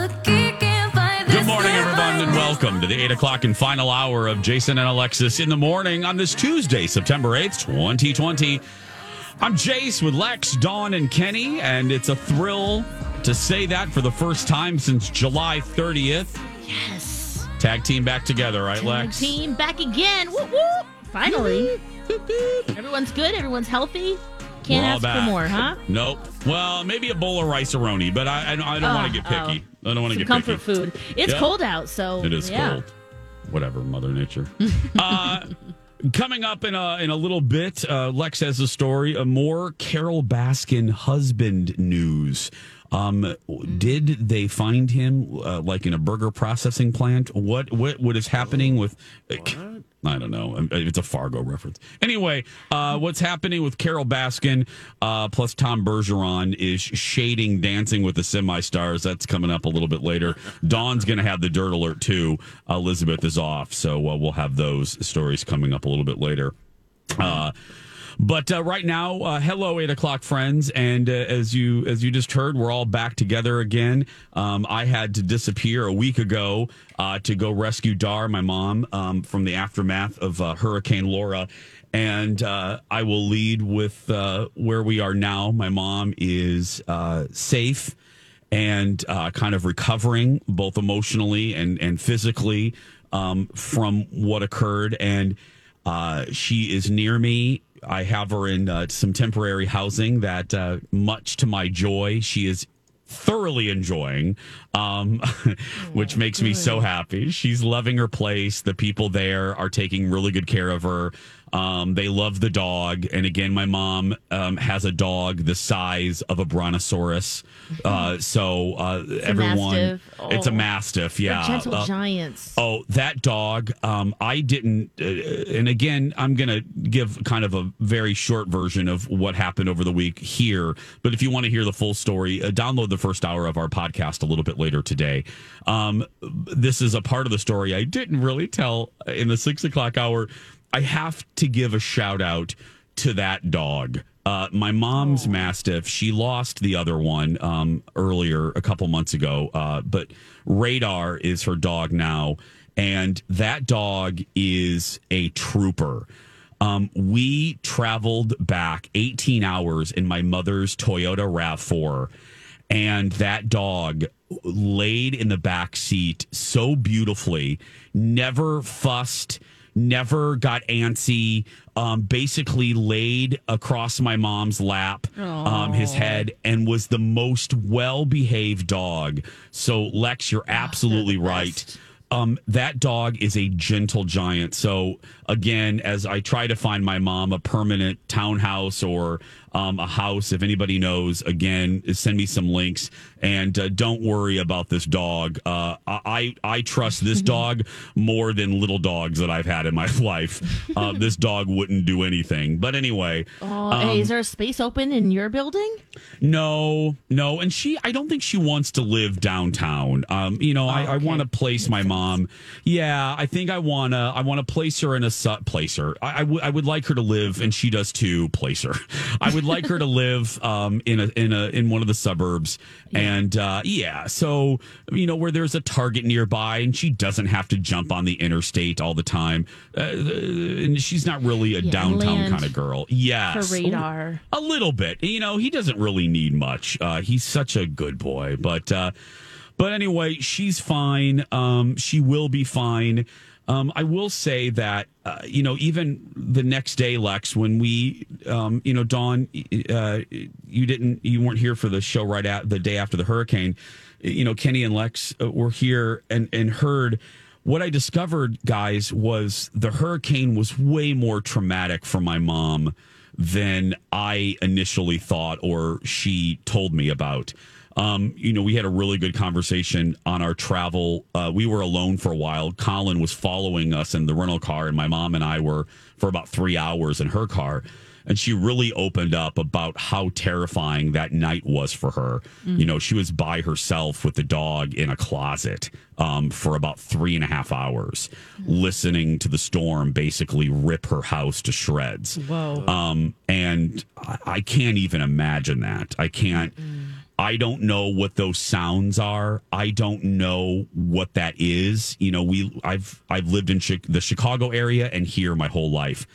Good morning, everyone, and welcome to the 8 o'clock and final hour of Jason and Alexis in the morning on this Tuesday, September 8th, 2020. I'm Jace with Lex, Dawn, and Kenny, and it's a thrill to say that for the first time since July 30th. Yes. Tag team back together, right, Lex? Team back again. Woo woo. Finally. Everyone's good. Everyone's healthy. Can't ask back. for more, huh? Nope. Well, maybe a bowl of Rice-A-Roni, but I, I, I don't want to get Oh, picky. I don't want to get comfort picky. food. It's Yeah. cold out, so It is yeah. cold. Whatever, Mother Nature. uh, coming up in a in a little bit, uh, Lex has a story. A more Carole Baskin husband news. Um, did they find him uh, like in a burger processing plant? What what what is happening with? I don't know. It's a Fargo reference. Anyway, uh, what's happening with Carole Baskin uh, plus Tom Bergeron is shading Dancing with the Semi Stars. That's coming up a little bit later. Dawn's going to have the dirt alert too. Elizabeth is off, so uh, we'll have those stories coming up a little bit later. But uh, right now, uh, hello, eight o'clock friends, and uh, as you as you just heard, we're all back together again. Um, I had to disappear a week ago uh, to go rescue Dar, my mom, um, from the aftermath of uh, Hurricane Laura, and uh, I will lead with where we are now. My mom is safe and kind of recovering both emotionally and and physically um, from what occurred and she is near me i have her in uh, some temporary housing that uh, much to my joy she is thoroughly enjoying um, which makes me so happy. She's loving her place. The people there are taking really good care of her um, they love the dog and again my mom um, has a dog the size of a brontosaurus uh, so uh, everyone mastiff. it's a Oh. mastiff They're yeah gentle Uh, giants. Oh, that dog. Um, I didn't. Uh, and again, I'm going to give kind of a very short version of what happened over the week here. But if you want to hear the full story, uh, download the first hour of our podcast a little bit later today. Um, this is a part of the story I didn't really tell in the six o'clock hour. I have to give a shout out to that dog. Uh, my mom's mastiff. She lost the other one um, earlier a couple months ago, uh, but Radar is her dog now, and that dog is a trooper. Um, we traveled back 18 hours in my mother's Toyota Rav4, and that dog laid in the back seat so beautifully, never fussed, never got antsy. Um, basically laid across my mom's lap, um, his head, and was the most well behaved dog. So, Lex, you're absolutely right um, that dog is a gentle giant. So again, as I try to find my mom a permanent townhouse or um, a house, if anybody knows, again, send me some links. And uh, don't worry about this dog. Uh, I I trust this dog more than little dogs that I've had in my life. Uh, this dog wouldn't do anything. But anyway, Oh, hey, is there a space open in your building? no, no, and she. I don't think she wants to live downtown. Um, you know, I, I okay. want to place my mom. Yeah, I think I wanna. I want to place her in a su- place her. I, I would. Like her to live, and she does too. Place her. I would like her to live um in a in a in one of the suburbs, and uh, yeah. So you know where there's a Target nearby, and she doesn't have to jump on the interstate all the time. Uh, and she's not really a Yeah, downtown kind of girl. Yes, radar. a little bit. You know, he doesn't really need much. Uh, he's such a good boy, but uh, But anyway, she's fine. Um, she will be fine. Um, I will say that uh, you know even the next day, Lex, when we um, you know Dawn, uh, you didn't you weren't here for the show right at the day after the hurricane. You know Kenny and Lex uh, were here and and heard what I discovered, guys, was the hurricane was way more traumatic for my mom than I initially thought or she told me about. Um, you know, we had a really good conversation on our travel. Uh, we were alone for a while. Colin was following us in the rental car, and my mom and I were for about three hours in her car. And she really opened up about how terrifying that night was for her. Mm. You know, she was by herself with the dog in a closet um, for about three and a half hours, mm. listening to the storm basically rip her house to shreds. Whoa. Um, and I, I, can't even imagine that. I can't. Mm I don't know what those sounds are. I don't know what that is. You know, we I've I've lived in the Chicago area and here my whole life.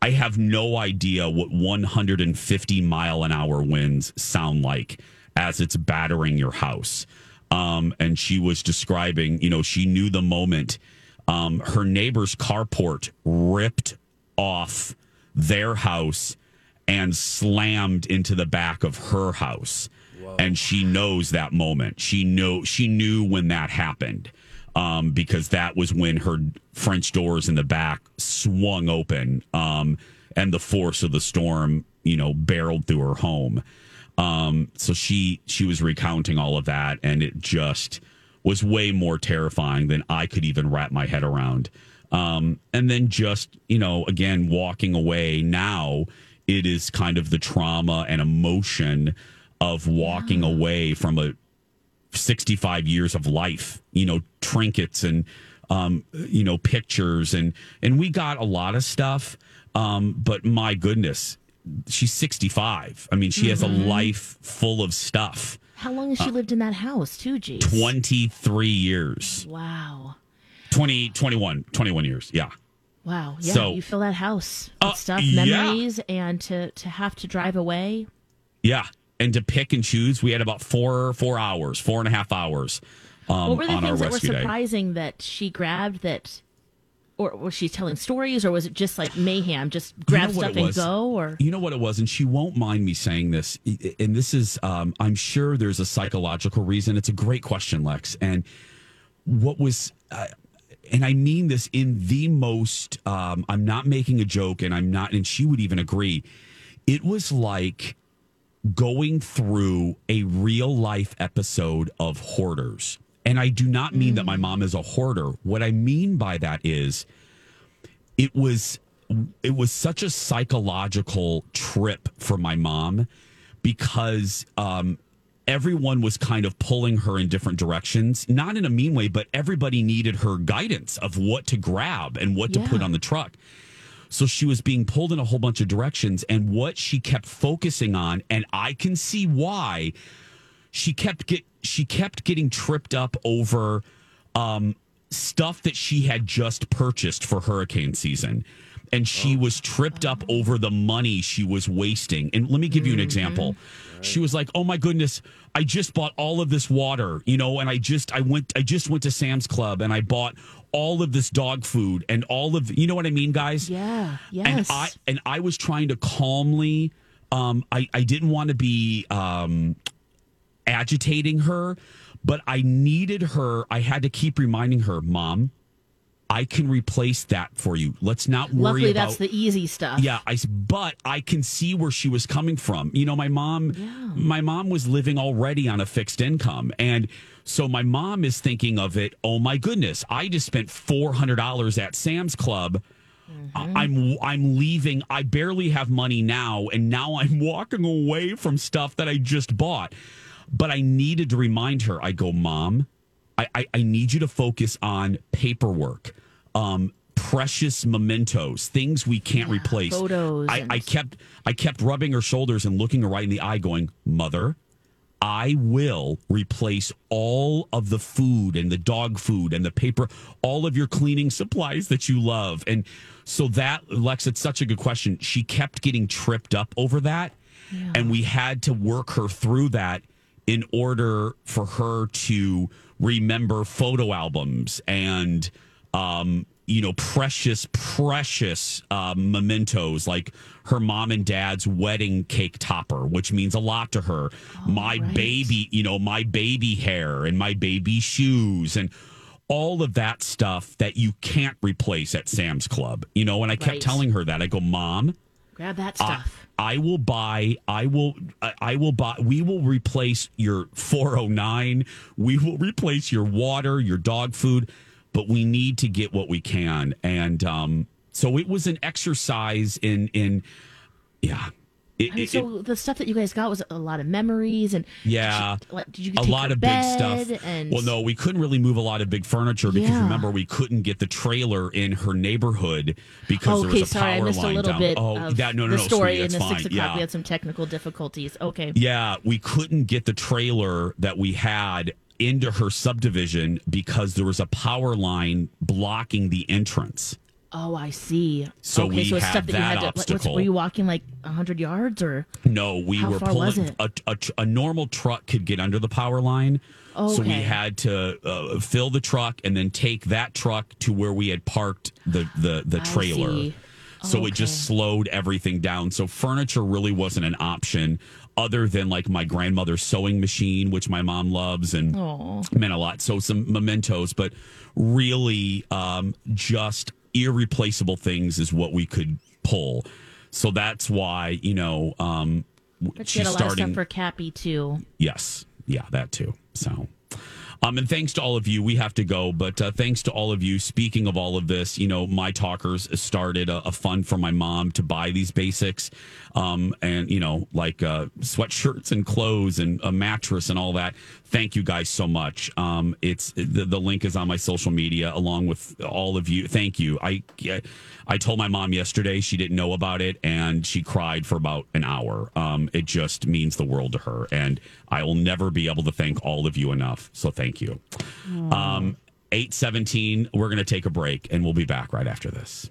I have no idea what 150 mile an hour winds sound like as it's battering your house. Um, and she was describing, you know, she knew the moment um, her neighbor's carport ripped off their house and slammed into the back of her house and she knows that moment. She know she knew when that happened. Um, because that was when her French doors in the back swung open, um, and the force of the storm, you know, barreled through her home. Um, so she she was recounting all of that, and it just was way more terrifying than I could even wrap my head around. Um, and then just you know, again, walking away now, it is kind of the trauma and emotion of walking yeah. away from a 65 years of life, you know, trinkets and, um, you know, pictures. And, and we got a lot of stuff. Um, but my goodness, she's 65. I mean, she mm-hmm. has a mm-hmm. life full of stuff. How long has she uh, lived in that house, too, Geez? 23 years. Wow. 20, 21, 21 years. Yeah. Wow. Yeah. So, you fill that house with uh, stuff, memories, yeah. and to, to have to drive away. Yeah and to pick and choose, we had about four four hours, four and a half hours. Um, what were the things that were surprising day. that she grabbed that? Or was she telling stories, or was it just like mayhem? Just grab you know stuff and go, or you know what it was, and she won't mind me saying this. And this is, um, I'm sure there's a psychological reason. It's a great question, Lex. And what was, uh, and I mean this in the most. Um, I'm not making a joke, and I'm not, and she would even agree. It was like going through a real life episode of hoarders. And I do not mean mm. that my mm. mom is a hoarder. What I mean by that is it was it was such a psychological trip for my mom because um, everyone was kind of pulling her in different directions, not in a mean way, but everybody needed her guidance of what to grab and what yeah. to put on the truck. So she was being pulled in a whole bunch of directions. And what she kept focusing on, and I can see why she kept get she kept getting tripped up over um, stuff that she had just purchased for hurricane season. And she oh. was tripped up over the money she was wasting. And let me give you an mm-hmm. example. She was like, "Oh my goodness, I just bought all of this water, you know, and I just I went I just went to Sam's Club and I bought all of this dog food and all of you know what I mean, guys? Yeah. Yes. And I and I was trying to calmly um I, I didn't want to be um agitating her, but I needed her, I had to keep reminding her, Mom, I can replace that for you. Let's not worry Luckily, about that's the easy stuff. Yeah, I but I can see where she was coming from. You know, my mom yeah. my mom was living already on a fixed income and so my mom is thinking of it, oh my goodness, I just spent $400 at Sam's Club. Mm-hmm. I'm I'm leaving. I barely have money now and now I'm walking away from stuff that I just bought. But I needed to remind her. I go, "Mom, I, I, I need you to focus on paperwork, um, precious mementos, things we can't yeah, replace. Photos. I, and... I kept I kept rubbing her shoulders and looking her right in the eye, going, "Mother, I will replace all of the food and the dog food and the paper, all of your cleaning supplies that you love." And so that Lex, it's such a good question. She kept getting tripped up over that, yeah. and we had to work her through that in order for her to remember photo albums and um, you know precious precious uh, mementos like her mom and dad's wedding cake topper which means a lot to her oh, my right. baby you know my baby hair and my baby shoes and all of that stuff that you can't replace at Sam's Club you know and I kept right. telling her that I go mom grab that stuff I, I will buy I will I will buy we will replace your 409 we will replace your water your dog food but we need to get what we can. And um, so it was an exercise in in yeah. It, I mean, so it, the stuff that you guys got was a lot of memories and yeah, did you, like, did you a lot of big stuff. And... Well, no, we couldn't really move a lot of big furniture because yeah. remember we couldn't get the trailer in her neighborhood because okay, there was a sorry, power I missed line a little down. Bit oh, that no, no, the no, story sweetie, in the fine. six o'clock. Yeah. We had some technical difficulties. Okay, yeah, we couldn't get the trailer that we had into her subdivision because there was a power line blocking the entrance. Oh, I see. So okay, we so had that, had obstacle. To, were you walking like hundred yards or? No, we were pulling. A, a, a, normal truck could get under the power line, okay. so we had to uh, fill the truck and then take that truck to where we had parked the the the trailer. So okay. it just slowed everything down. So furniture really wasn't an option other than like my grandmother's sewing machine, which my mom loves and Aww. meant a lot. So some mementos, but really um, just irreplaceable things is what we could pull. So that's why you know um, but she's starting for Cappy too. Yes, yeah, that too. So um, and thanks to all of you. We have to go, but uh, thanks to all of you. Speaking of all of this, you know, my talkers started a, a fund for my mom to buy these basics, um, and you know, like uh, sweatshirts and clothes and a mattress and all that. Thank you guys so much. Um, it's the, the link is on my social media along with all of you. Thank you. I I told my mom yesterday she didn't know about it and she cried for about an hour. Um, it just means the world to her, and I will never be able to thank all of you enough. So thank you. Um, eight seventeen. We're going to take a break, and we'll be back right after this.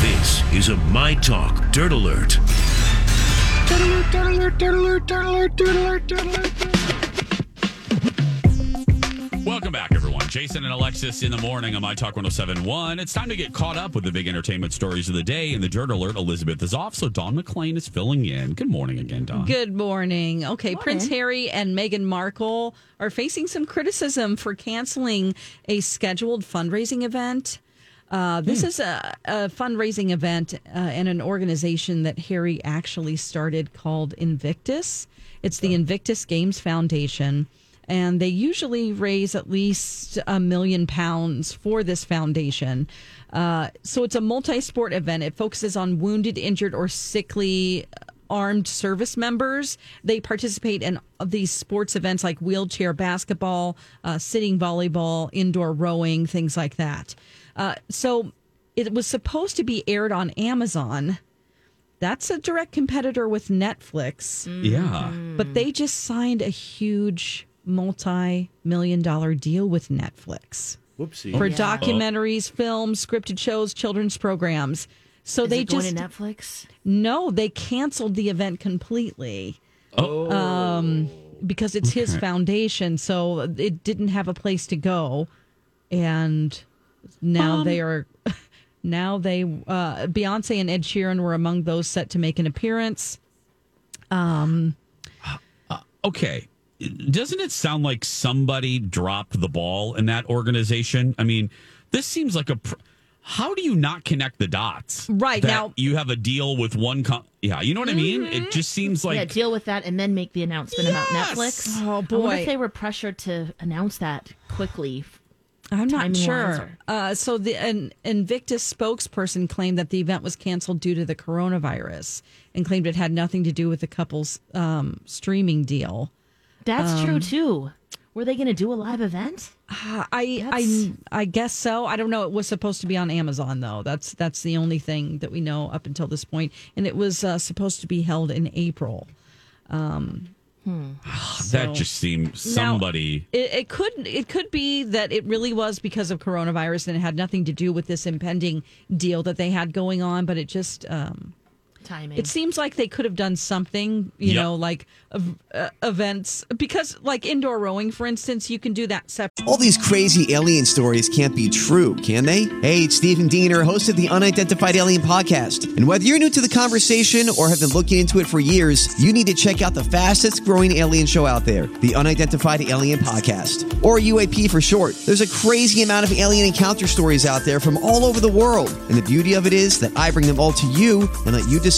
This is a My Talk Dirt Alert. Dirt alert, dirt alert, dirt alert, dirt alert, dirt alert. Welcome back, everyone. Jason and Alexis in the morning on My Talk 1071. It's time to get caught up with the big entertainment stories of the day. And the Dirt Alert, Elizabeth is off, so Dawn McClain is filling in. Good morning again, Dawn. Good morning. Okay, morning. Prince Harry and Meghan Markle are facing some criticism for canceling a scheduled fundraising event. Uh, this hmm. is a, a, fundraising event uh, and an organization that Harry actually started called Invictus. It's the Invictus Games Foundation and they usually raise at least a million pounds for this foundation. Uh, so it's a multi sport event. It focuses on wounded, injured, or sickly armed service members. They participate in these sports events like wheelchair basketball, uh, sitting volleyball, indoor rowing, things like that. Uh, so it was supposed to be aired on Amazon. That's a direct competitor with Netflix. Yeah. But they just signed a huge multi million dollar deal with Netflix. Whoopsie. For yeah. documentaries, films, scripted shows, children's programs. So Is they just Netflix. No, they canceled the event completely. Oh. Um, because it's okay. his foundation, so it didn't have a place to go, and now um, they are. Now they, uh, Beyonce and Ed Sheeran were among those set to make an appearance. Um, uh, okay, doesn't it sound like somebody dropped the ball in that organization? I mean, this seems like a. Pr- how do you not connect the dots? Right now, you have a deal with one. Com- yeah, you know what mm-hmm. I mean. It mm-hmm. just seems like yeah, deal with that and then make the announcement yes! about Netflix. Oh boy, I wonder if they were pressured to announce that quickly. I'm not sure. Uh, so the an Invictus spokesperson claimed that the event was canceled due to the coronavirus and claimed it had nothing to do with the couple's um, streaming deal. That's um, true too. Were they going to do a live event? Uh, I I I guess so. I don't know. It was supposed to be on Amazon though. That's that's the only thing that we know up until this point, and it was uh, supposed to be held in April. Um, hmm. so, that just seems somebody. Now, it, it, could it could be that it really was because of coronavirus and it had nothing to do with this impending deal that they had going on, but it just um, timing. It seems like they could have done something, you yep. know, like uh, events because, like indoor rowing, for instance, you can do that separate. All these crazy alien stories can't be true, can they? Hey, it's Stephen Diener, host of the Unidentified Alien Podcast, and whether you're new to the conversation or have been looking into it for years, you need to check out the fastest growing alien show out there, the Unidentified Alien Podcast, or UAP for short. There's a crazy amount of alien encounter stories out there from all over the world, and the beauty of it is that I bring them all to you and let you decide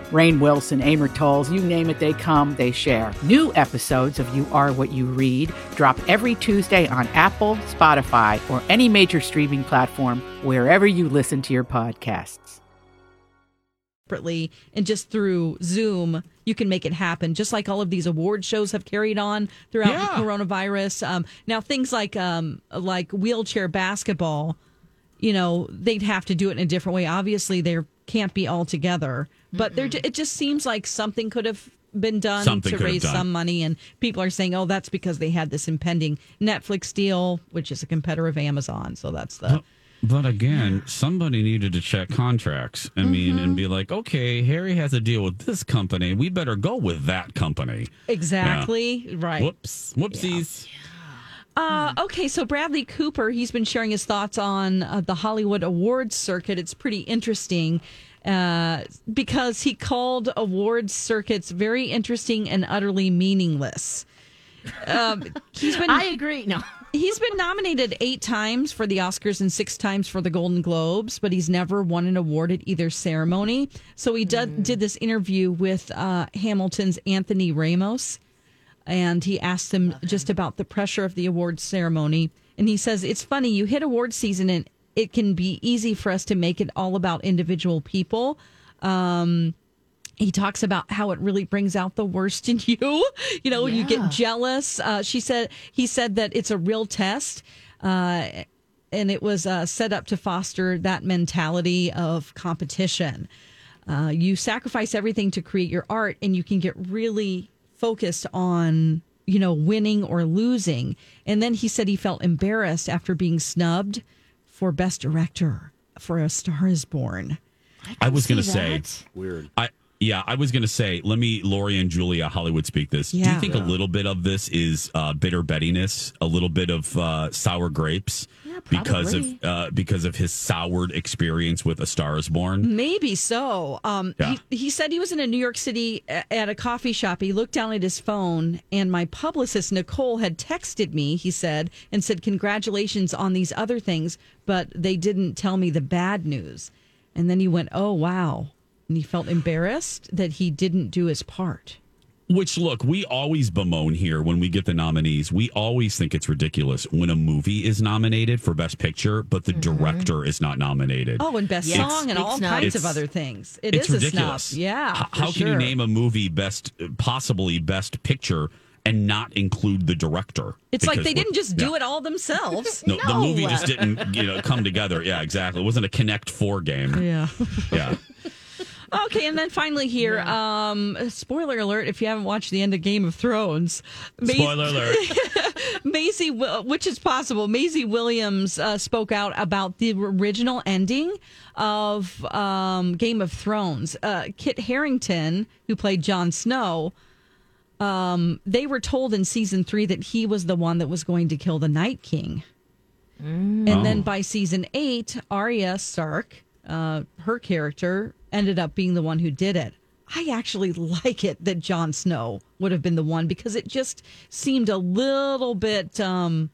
Rainn Wilson, Amor Towles, you name it, they come, they share. New episodes of You Are What You Read drop every Tuesday on Apple, Spotify, or any major streaming platform wherever you listen to your podcasts separately and just through Zoom, you can make it happen. Just like all of these award shows have carried on throughout yeah. the coronavirus. Um, now things like um, like wheelchair basketball, you know, they'd have to do it in a different way. Obviously, they can't be all together, but there it just seems like something could have been done something to raise some money and people are saying oh that's because they had this impending netflix deal which is a competitor of amazon so that's the but again, somebody needed to check contracts. I mean, mm-hmm. and be like, okay, Harry has a deal with this company. We better go with that company. Exactly. Right. Whoops. Whoopsies. Uh, okay, so Bradley Cooper, he's been sharing his thoughts on uh, the Hollywood awards circuit. It's pretty interesting uh, because he called awards circuits very interesting and utterly meaningless. Um, he's been. I agree. No. He's been nominated eight times for the Oscars and six times for the Golden Globes, but he's never won an award at either ceremony. So he did, mm. did this interview with uh, Hamilton's Anthony Ramos, and he asked him okay. just about the pressure of the awards ceremony. And he says, It's funny, you hit award season, and it can be easy for us to make it all about individual people. Um, he talks about how it really brings out the worst in you. You know, yeah. you get jealous. Uh, she said he said that it's a real test, uh, and it was uh, set up to foster that mentality of competition. Uh, you sacrifice everything to create your art, and you can get really focused on you know winning or losing. And then he said he felt embarrassed after being snubbed for best director for A Star Is Born. I, I was going to say weird. I yeah, I was going to say, let me, Lori and Julia, Hollywood speak this. Yeah. Do you think yeah. a little bit of this is uh, bitter bettiness, a little bit of uh, sour grapes? Yeah, because of uh, because of his soured experience with A Star Is Born. Maybe so. Um, yeah. he, he said he was in a New York City at a coffee shop. He looked down at his phone, and my publicist Nicole had texted me. He said and said congratulations on these other things, but they didn't tell me the bad news. And then he went, "Oh wow." and he felt embarrassed that he didn't do his part. Which, look, we always bemoan here when we get the nominees. We always think it's ridiculous when a movie is nominated for Best Picture, but the mm-hmm. director is not nominated. Oh, and Best yes. Song and all kinds of other things. It it's is ridiculous. Yeah. H- how sure. can you name a movie Best, possibly Best Picture? and not include the director. It's like they didn't just do yeah. it all themselves. no, no, the movie just didn't, you know, come together. Yeah, exactly. It wasn't a Connect Four game. Yeah, yeah. Okay, and then finally here, yeah. um, spoiler alert: if you haven't watched the end of Game of Thrones, spoiler alert, Maisie, which is possible, Maisie Williams uh, spoke out about the original ending of um, Game of Thrones. Uh, Kit Harington, who played Jon Snow. Um, they were told in season three that he was the one that was going to kill the Night King. Mm. And oh. then by season eight, Arya Stark, uh, her character, ended up being the one who did it. I actually like it that Jon Snow would have been the one because it just seemed a little bit um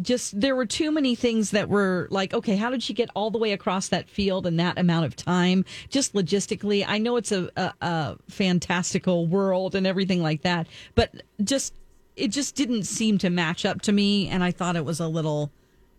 just there were too many things that were like okay how did she get all the way across that field in that amount of time just logistically i know it's a, a, a fantastical world and everything like that but just it just didn't seem to match up to me and i thought it was a little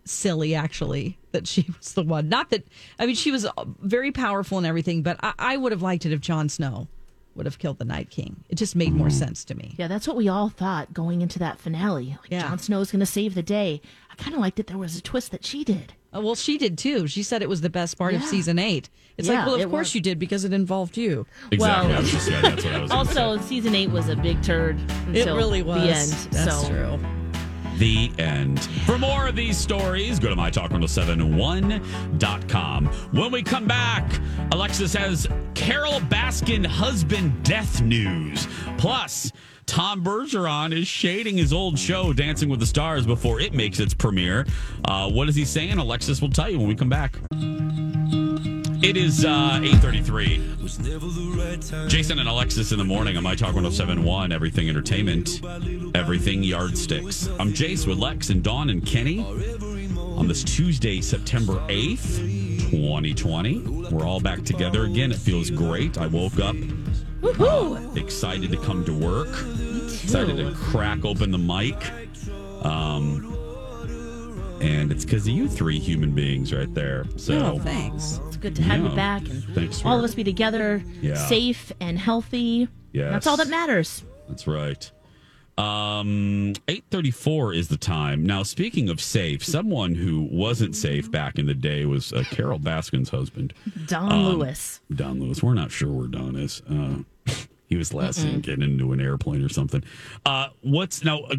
silly actually that she was the one. Not that I mean she was very powerful and everything, but I, I would have liked it if Jon Snow would have killed the Night King. It just made more mm. sense to me. Yeah, that's what we all thought going into that finale. Like yeah. Jon Snow's going to save the day. I kind of liked that there was a twist that she did. Oh, well, she did too. She said it was the best part yeah. of season eight. It's yeah, like, well, of course was. you did because it involved you. Exactly. Well, just, yeah, that's what I was also, season eight was a big turd. It really was. The end. That's so. true the end. For more of these stories, go to mytalk1071.com. When we come back, Alexis has Carole Baskin husband death news. Plus, Tom Bergeron is shading his old show, Dancing with the Stars, before it makes its premiere. Uh, what is he saying? Alexis will tell you when we come back. It is uh, 8.33. Jason and Alexis in the morning on My Talk 1071, Everything Entertainment, Everything Yardsticks. I'm Jace with Lex and Dawn and Kenny on this Tuesday, September 8th, 2020. We're all back together again. It feels great. I woke up uh, excited to come to work, excited to crack open the mic. Um, and it's because of you three human beings right there. So oh, thanks. Good to have yeah. you back and thanks all of us be together, yeah. safe and healthy. Yeah, that's all that matters. That's right. Um, eight thirty-four is the time. Now, speaking of safe, someone who wasn't safe back in the day was uh, Carole Baskin's husband, Don um, Lewis. Don Lewis. We're not sure where Don is. Uh, he was last seen getting into an airplane or something. Uh, what's now? Uh,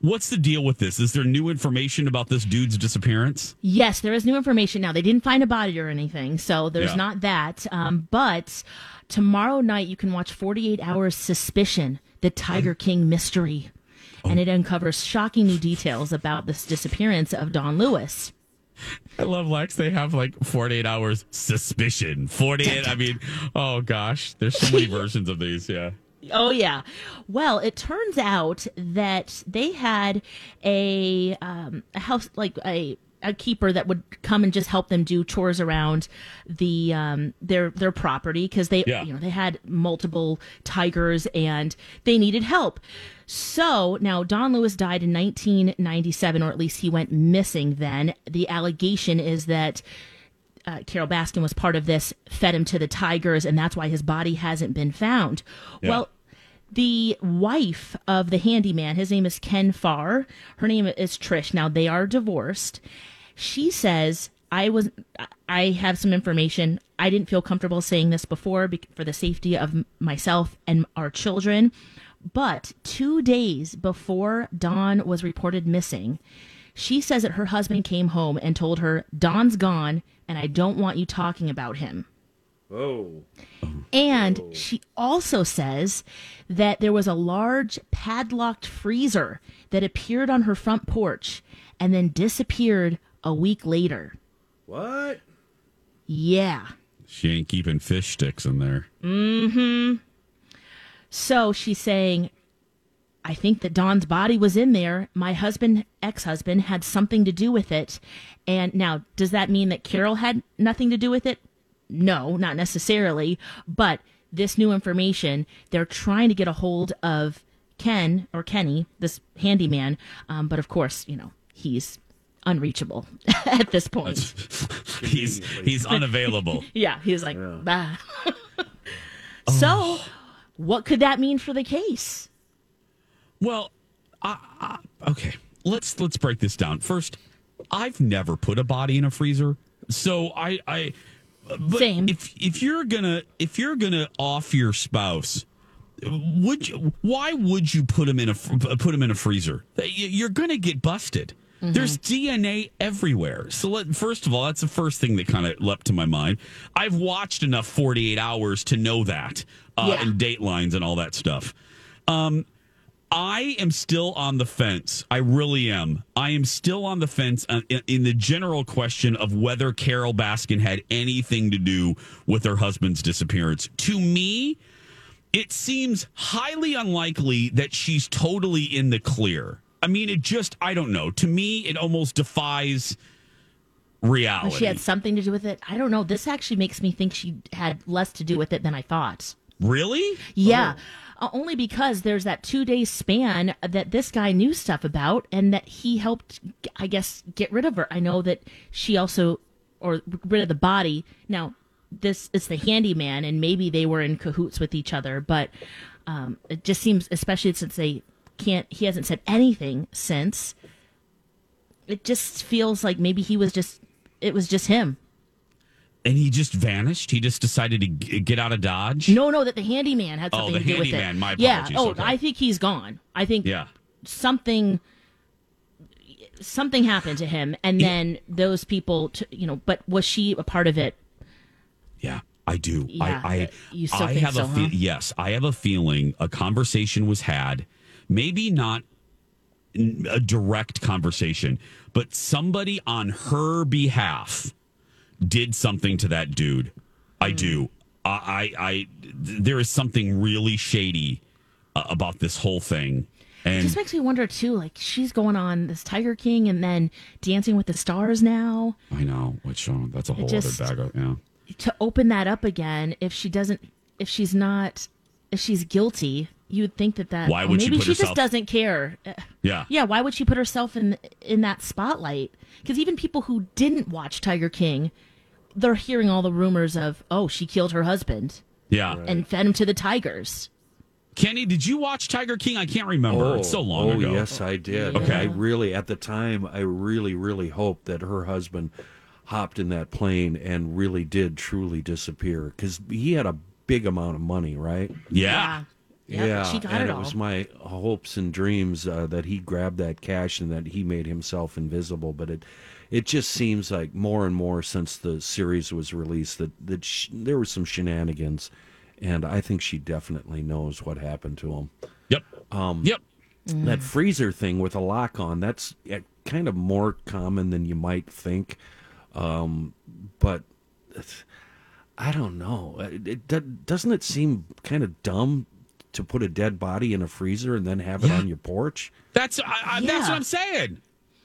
what's the deal with this? Is there new information about this dude's disappearance? Yes, there is new information now. They didn't find a body or anything, so there's yeah. not that. Um, but tomorrow night you can watch 48 Hours Suspicion: The Tiger King Mystery, oh. and it uncovers shocking new details about this disappearance of Don Lewis. I love Lex. They have like 48 hours suspicion. 48. I mean, oh gosh, there's so many versions of these. Yeah. Oh yeah. Well, it turns out that they had a um, a house like a a keeper that would come and just help them do chores around the um, their their property because they yeah. you know they had multiple tigers and they needed help. So now Don Lewis died in 1997, or at least he went missing then. The allegation is that uh, Carole Baskin was part of this, fed him to the tigers, and that's why his body hasn't been found. Yeah. Well, the wife of the handyman, his name is Ken Farr. Her name is Trish. Now they are divorced. She says, I was, I have some information. I didn't feel comfortable saying this before for the safety of myself and our children. But two days before Don was reported missing, she says that her husband came home and told her, Don's gone, and I don't want you talking about him. Oh. And she also says that there was a large padlocked freezer that appeared on her front porch and then disappeared a week later. What? Yeah. She ain't keeping fish sticks in there. Mm hmm. So she's saying, I think that Don's body was in there. My husband, ex husband, had something to do with it. And now, does that mean that Carole had nothing to do with it? No, not necessarily. But this new information, they're trying to get a hold of Ken or Kenny, this handyman. Um, but of course, you know, he's unreachable at this point. he's he's unavailable. yeah, he's like, yeah. so what could that mean for the case? Well, okay. Let's let's break this down. First, I've never put a body in a freezer, so I I. Same. If if you're gonna if you're gonna off your spouse, would you? Why would you put him in a put him in a freezer? You're gonna get busted. Mm-hmm. There's DNA everywhere. So let, first of all, that's the first thing that kind of leapt to my mind. I've watched enough 48 hours to know that uh, yeah. and datelines and all that stuff. Um, I am still on the fence. I really am. I am still on the fence in, in, the general question of whether Carole Baskin had anything to do with her husband's disappearance. To me, it seems highly unlikely that she's totally in the clear. I mean, it just, I don't know. To me, it almost defies reality. She had something to do with it. I don't know. This actually makes me think she had less to do with it than I thought. Really? Yeah. Oh. Uh, only because there's that two day span that this guy knew stuff about and that he helped, I guess, get rid of her. I know that she also, or rid of the body. Now, this is the handyman, and maybe they were in cahoots with each other. But um, it just seems, especially since they can't, he hasn't said anything since. It just feels like maybe he was just, it was just him. And he just vanished. He just decided to g- get out of Dodge. No, no, that the handyman had Oh, something the to do with it. handyman, my yeah. Oh, okay. I think he's gone. I think Yeah. something something happened to him, and then those people, t- you know. But was she a part of it? Yeah, I do. Yeah, I, I, you still I think have so, a fe- huh? yes. I have a feeling a conversation was had, maybe not a direct conversation, but somebody on her behalf did something to that dude. I do. I, I, I there is something really shady uh, about this whole thing, It just makes me wonder too. Like she's going on this Tiger King, and then Dancing with the Stars now. I know which uh, that's a whole just- other bag of yeah. To open that up again, if she doesn't, if she's not, if she's guilty, you would think that that Why would she maybe put she herself- just doesn't care. Yeah. Yeah, why would she put herself in in that spotlight? Because even people who didn't watch Tiger King, they're hearing all the rumors of, oh, she killed her husband Yeah. and fed him to the tigers. Kenny, did you watch Tiger King? I can't remember. it's so long oh, ago. yes, I did. Okay. I really, at the time, I really, really hoped that her husband hopped in that plane and really did truly disappear because he had a big amount of money, right? Yeah. Yeah, she got and it it all. was my hopes and dreams uh, that he grabbed that cash and that he made himself invisible. But it, it just seems like more and more since the series was released that that sh- there were some shenanigans, and I think she definitely knows what happened to him. Yep. Um, yep. That freezer thing with a lock on, that's uh, kind of more common than you might think. Um, but I don't know. It, it, do- doesn't it seem kind of dumb to put a dead body in a freezer and then have it Yeah. on your porch? That's I, I, that's what I'm saying.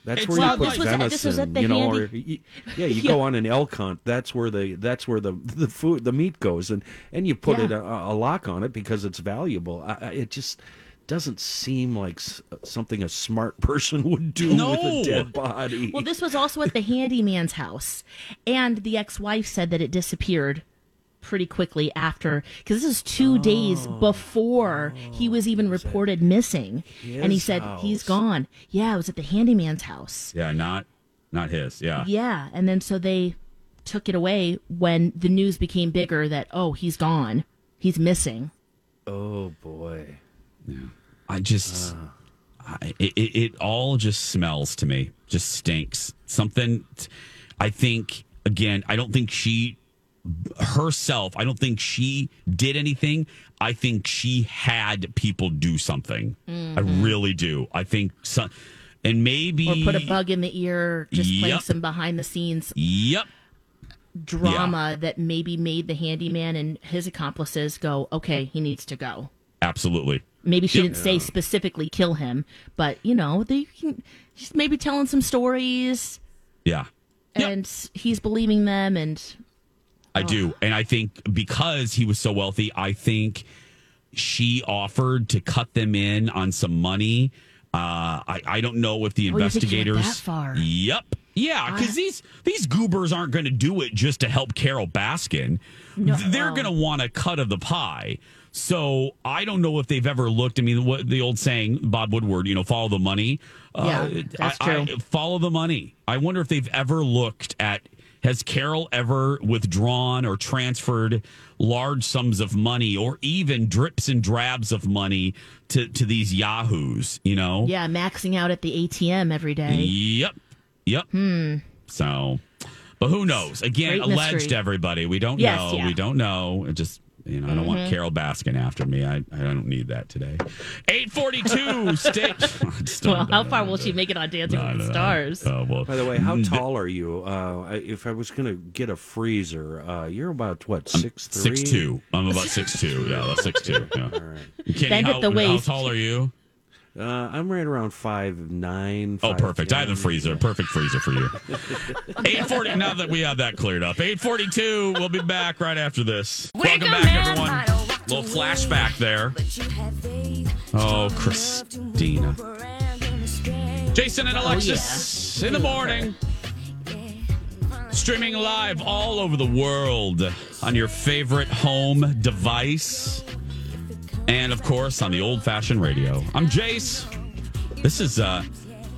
That's It's where you put like- This was- venison, was at the you know, or handy- y- yeah, you go on an elk hunt. That's where the that's where the the food the meat goes, and and you put Yeah. it a, a lock on it because it's valuable. I, I, it just doesn't seem like s- uh, something a smart person would do with a dead body. Well, this was also at the handyman's house, and the ex-wife said that it disappeared pretty quickly after because this is two days oh. before he was even reported missing, and he His said he's gone. Yeah, it was at the handyman's house. Yeah, not not his. Yeah. Yeah, and then so they took it away when the news became bigger that oh he's gone, he's missing. oh boy. Yeah i just uh. I, it, it it all just smells to me. Just stinks. Something I think again, I don't think she herself, I don't think she did anything. I think she had people do something. I mm-hmm. really do. I think some and maybe Or put a bug in the ear, just playing Yep. some behind the scenes Yep. drama that maybe made the handyman and his accomplices go, okay, he needs to go. Absolutely. Maybe she Yep. didn't say specifically kill him, but you know, they can just maybe telling some stories Yeah. Yep. and he's believing them and I do. And I think because he was so wealthy, I think she offered to cut them in on some money. Uh, I, I don't know if the Oh, you think she went investigators. Yep. Yeah, because these these goobers aren't going to do it just to help Carole Baskin. No. They're going to want a cut of the pie. So I don't know if they've ever looked. I mean, what the old saying, Bob Woodward, you know, follow the money. Yeah, that's I- I- true. follow the money. I wonder if they've ever looked at has Carole ever withdrawn or transferred large sums of money or even drips and drabs of money to, to these yahoos, you know? yeah, maxing out at the ATM every day. Yep. Yep. Hmm. So, but who knows? Again, Great alleged mystery. everybody. We don't Yes, know. yeah. We don't know. It just, you know, I don't want Carole Baskin after me. I, I don't need that today. 842 state. Well, how far will she make it on Dancing with the Stars? Oh, well. By the way, how tall are you? Uh, if I was going to get a freezer, uh, you're about what six three? Six two. I'm about six two. Yeah, about six two. Yeah. Kenny, Bend at how, the how waist. tall are you? Uh, I'm right around five nine. Oh, five, perfect. I have a freezer. Perfect freezer for you. 840. Now that we have that cleared up. 842. We'll be back right after this. Welcome back, everyone. Little flashback there. Oh, Christina. Jason and Alexis in the morning. Streaming live all over the world on your favorite home device, and of course on the old-fashioned radio. I'm Jace. This is uh,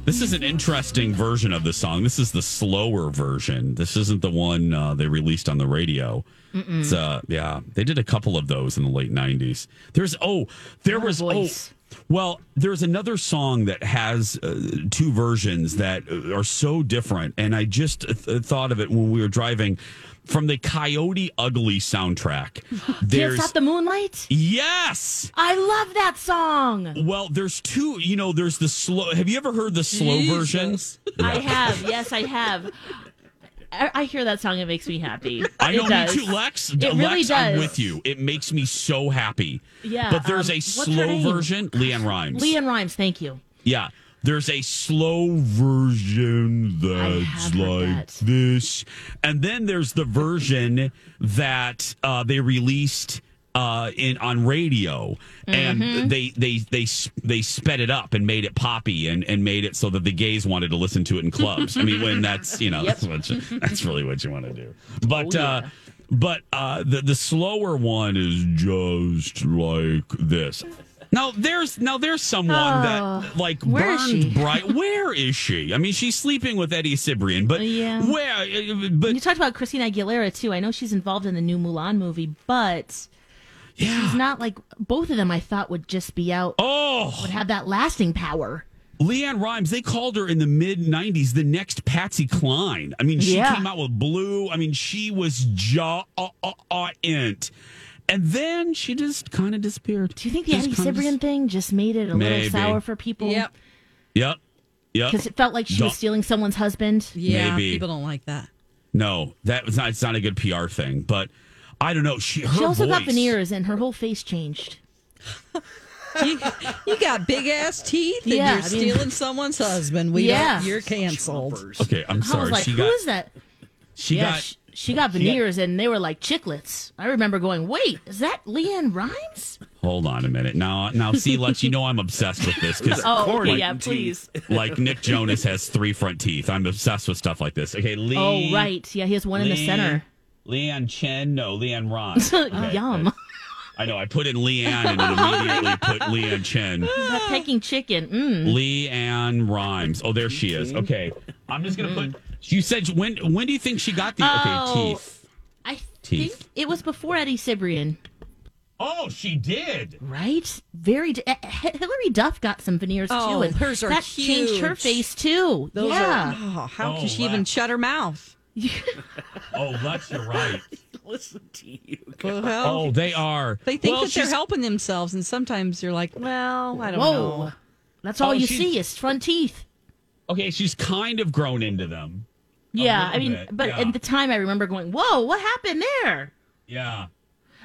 this is an interesting version of the song. This is the slower version. This isn't the one uh, they released on the radio. It's, uh, yeah, they did a couple of those in the late '90s. There's oh, there a was voice. oh, well, there's another song that has uh, two versions that are so different, and I just th- thought of it when we were driving from the Coyote Ugly soundtrack. Can't There's stop the moonlight. yes. I love that song. Well, there's two. You know, there's the slow. Have you ever heard the slow version? I have. Yes, I have. I, I hear that song. It makes me happy. I It know, me does. too, Lex. It Lex, really I'm with you. It makes me so happy. Yeah, But there's um, a slow version. LeAnn Rimes. LeAnn Rimes. Thank you. Yeah. There's a slow version that's like that. this. And then there's the version that uh, they released uh, in on radio, Mm-hmm. and they they they they sped it up and made it poppy and, and made it so that the gays wanted to listen to it in clubs. I mean, when that's you know Yep. that's, what you, that's really what you want to do. But Oh, yeah. uh, but uh, the the slower one is just like this. Now there's now there's someone that oh, like Oh, where is burned bright. Where is she? I mean, she's sleeping with Eddie Cibrian, but uh, Yeah. where? uh, But You talked about Christina Aguilera too. I know she's involved in the new Mulan movie, but yeah. she's not like both of them. I thought would just be out, Oh, would have that lasting power. LeAnn Rimes. They called her in the mid '90s the next Patsy Cline. I mean, she Yeah. came out with Blue. I mean, she was jaw uh, uh, int. And then she just kind of disappeared. Do you think the Just Eddie Cibrian dis- thing just made it a Maybe. little sour for people? Yep. Yep. Yep. Because it felt like she Don't- was stealing someone's husband. Yeah, Maybe. people don't like that. No, that was not. It's not a good PR thing. But I don't know. She her She also got veneers and her whole face changed. You, you got big ass teeth and Yeah, you're I mean- stealing someone's husband. We Yeah. you're canceled. Okay, I'm I was sorry. like, she who got. is that? She yeah, got. sh- she got veneers and they were like chiclets. I remember going, wait, is that LeAnn Rimes? Hold on a minute. Now, now, see, let you know I'm obsessed with this because, Oh, Corny okay, yeah, teeth. please. like, Nick Jonas has three front teeth. I'm obsessed with stuff like this. Okay, Lee. Oh, right. Yeah, he has one in the center. Leeann Chin. No, LeAnn Rimes. Okay, Yum. okay. I know. I put in Leanne and it immediately put Leeann Chin. That pecking chicken. Mm. LeAnn Rimes. Oh, there she is. Okay, I'm just gonna put. You said when? When do you think she got the Mm. Oh. okay teeth? I Teeth. think it was before Eddie Cibrian, Oh, she did. right? Very. D- eh, Hilary Duff got some veneers Oh, too, and hers are that changed her face too. Those yeah. are, oh, how Oh, can she wow. even shut her mouth? Oh, Lex, you're right. Listen to you. Well, Oh, they are. they think Well, that they're helping themselves, and sometimes you're like, well, I don't Whoa. know. That's all Oh, you she's- see is front teeth. Okay, she's kind of grown into them. Yeah, I mean, bit, but yeah. at the time, I remember going, "Whoa, what happened there?" Yeah.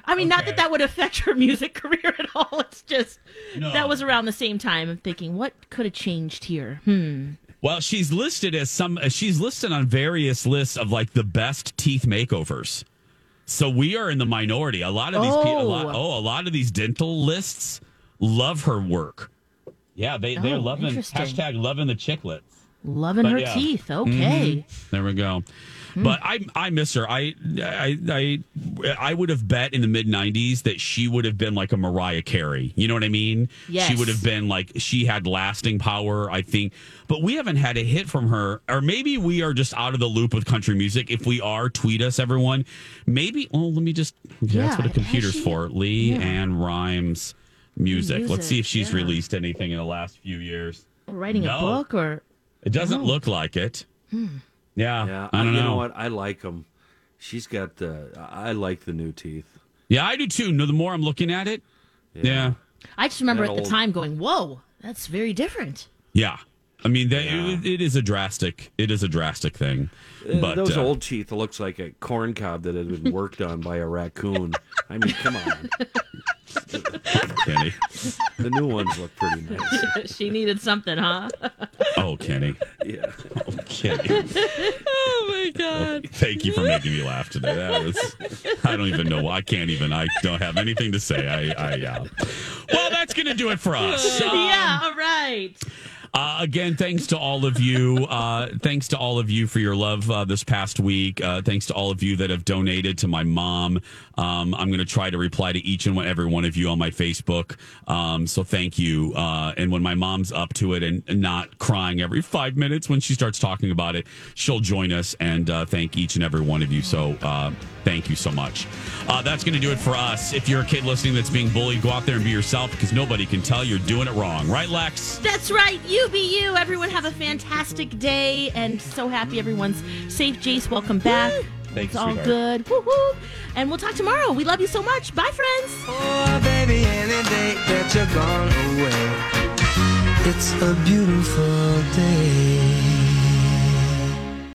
I mean, not that that would affect her music career at all. It's just No. that was around the same time. I'm thinking, what could have changed here? Hmm. Well, she's listed as some. uh, She's listed on various lists of like the best teeth makeovers. So we are in the minority. A lot of these people. A lot, Oh. oh, a lot of these dental lists love her work. Yeah, they they're Oh, loving hashtag loving the chiclets. Loving But her yeah. teeth. Okay. There we go. Hmm. But I I miss her. I I I, I would have bet in the mid '90s that she would have been like a Mariah Carey. You know what I mean? Yes. She would have been like she had lasting power. I think. But we haven't had a hit from her, or maybe we are just out of the loop with country music. If we are, tweet us, everyone. Maybe. Well, let me just. Yeah, that's what a computer's she- for. Lee yeah. and Rhymes music. Let's see if she's yeah. released anything in the last few years. Writing No. a book or It doesn't Oh. look like it. Hmm. Yeah, Yeah, I don't you know. know what? I like them. She's got the. I like the new teeth. Yeah, I do too. No, the more I'm looking at it, yeah, I just remember That at the time going, "Whoa, that's very different." yeah. I mean, that, Yeah. it, it is a drastic. It is a drastic thing. Uh, But those uh, old teeth looks like a corn cob that had been worked on by a raccoon. I mean, come on. Kenny. The new ones look pretty nice. she needed something, huh? Oh, Kenny. Yeah. Oh, Kenny. Oh my god! Thank you for making me laugh today. That was. I don't even know. I can't even. I don't have anything to say. I. I. Uh, well, that's gonna do it for us. Um, yeah. All right. Uh, again, thanks to all of you. Uh, thanks to all of you for your love uh, this past week. Uh, thanks to all of you that have donated to my mom. Um, I'm going to try to reply to each and every one of you on my Facebook. Um, so thank you. Uh, and when my mom's up to it and, and not crying every five minutes when she starts talking about it, she'll join us and uh, thank each and every one of you. So thank you so much. Uh, that's going to do it for us. If you're a kid listening that's being bullied, go out there and be yourself because nobody can tell you're doing it wrong. Right, Lex? That's right. You be you. Everyone have a fantastic day and so happy everyone's safe. Jace, welcome back. Thanks, it's all sweetheart. good. Woo-hoo. And we'll talk tomorrow. We love you so much. Bye, friends. Oh, baby, any day that you're gone away, it's a beautiful day.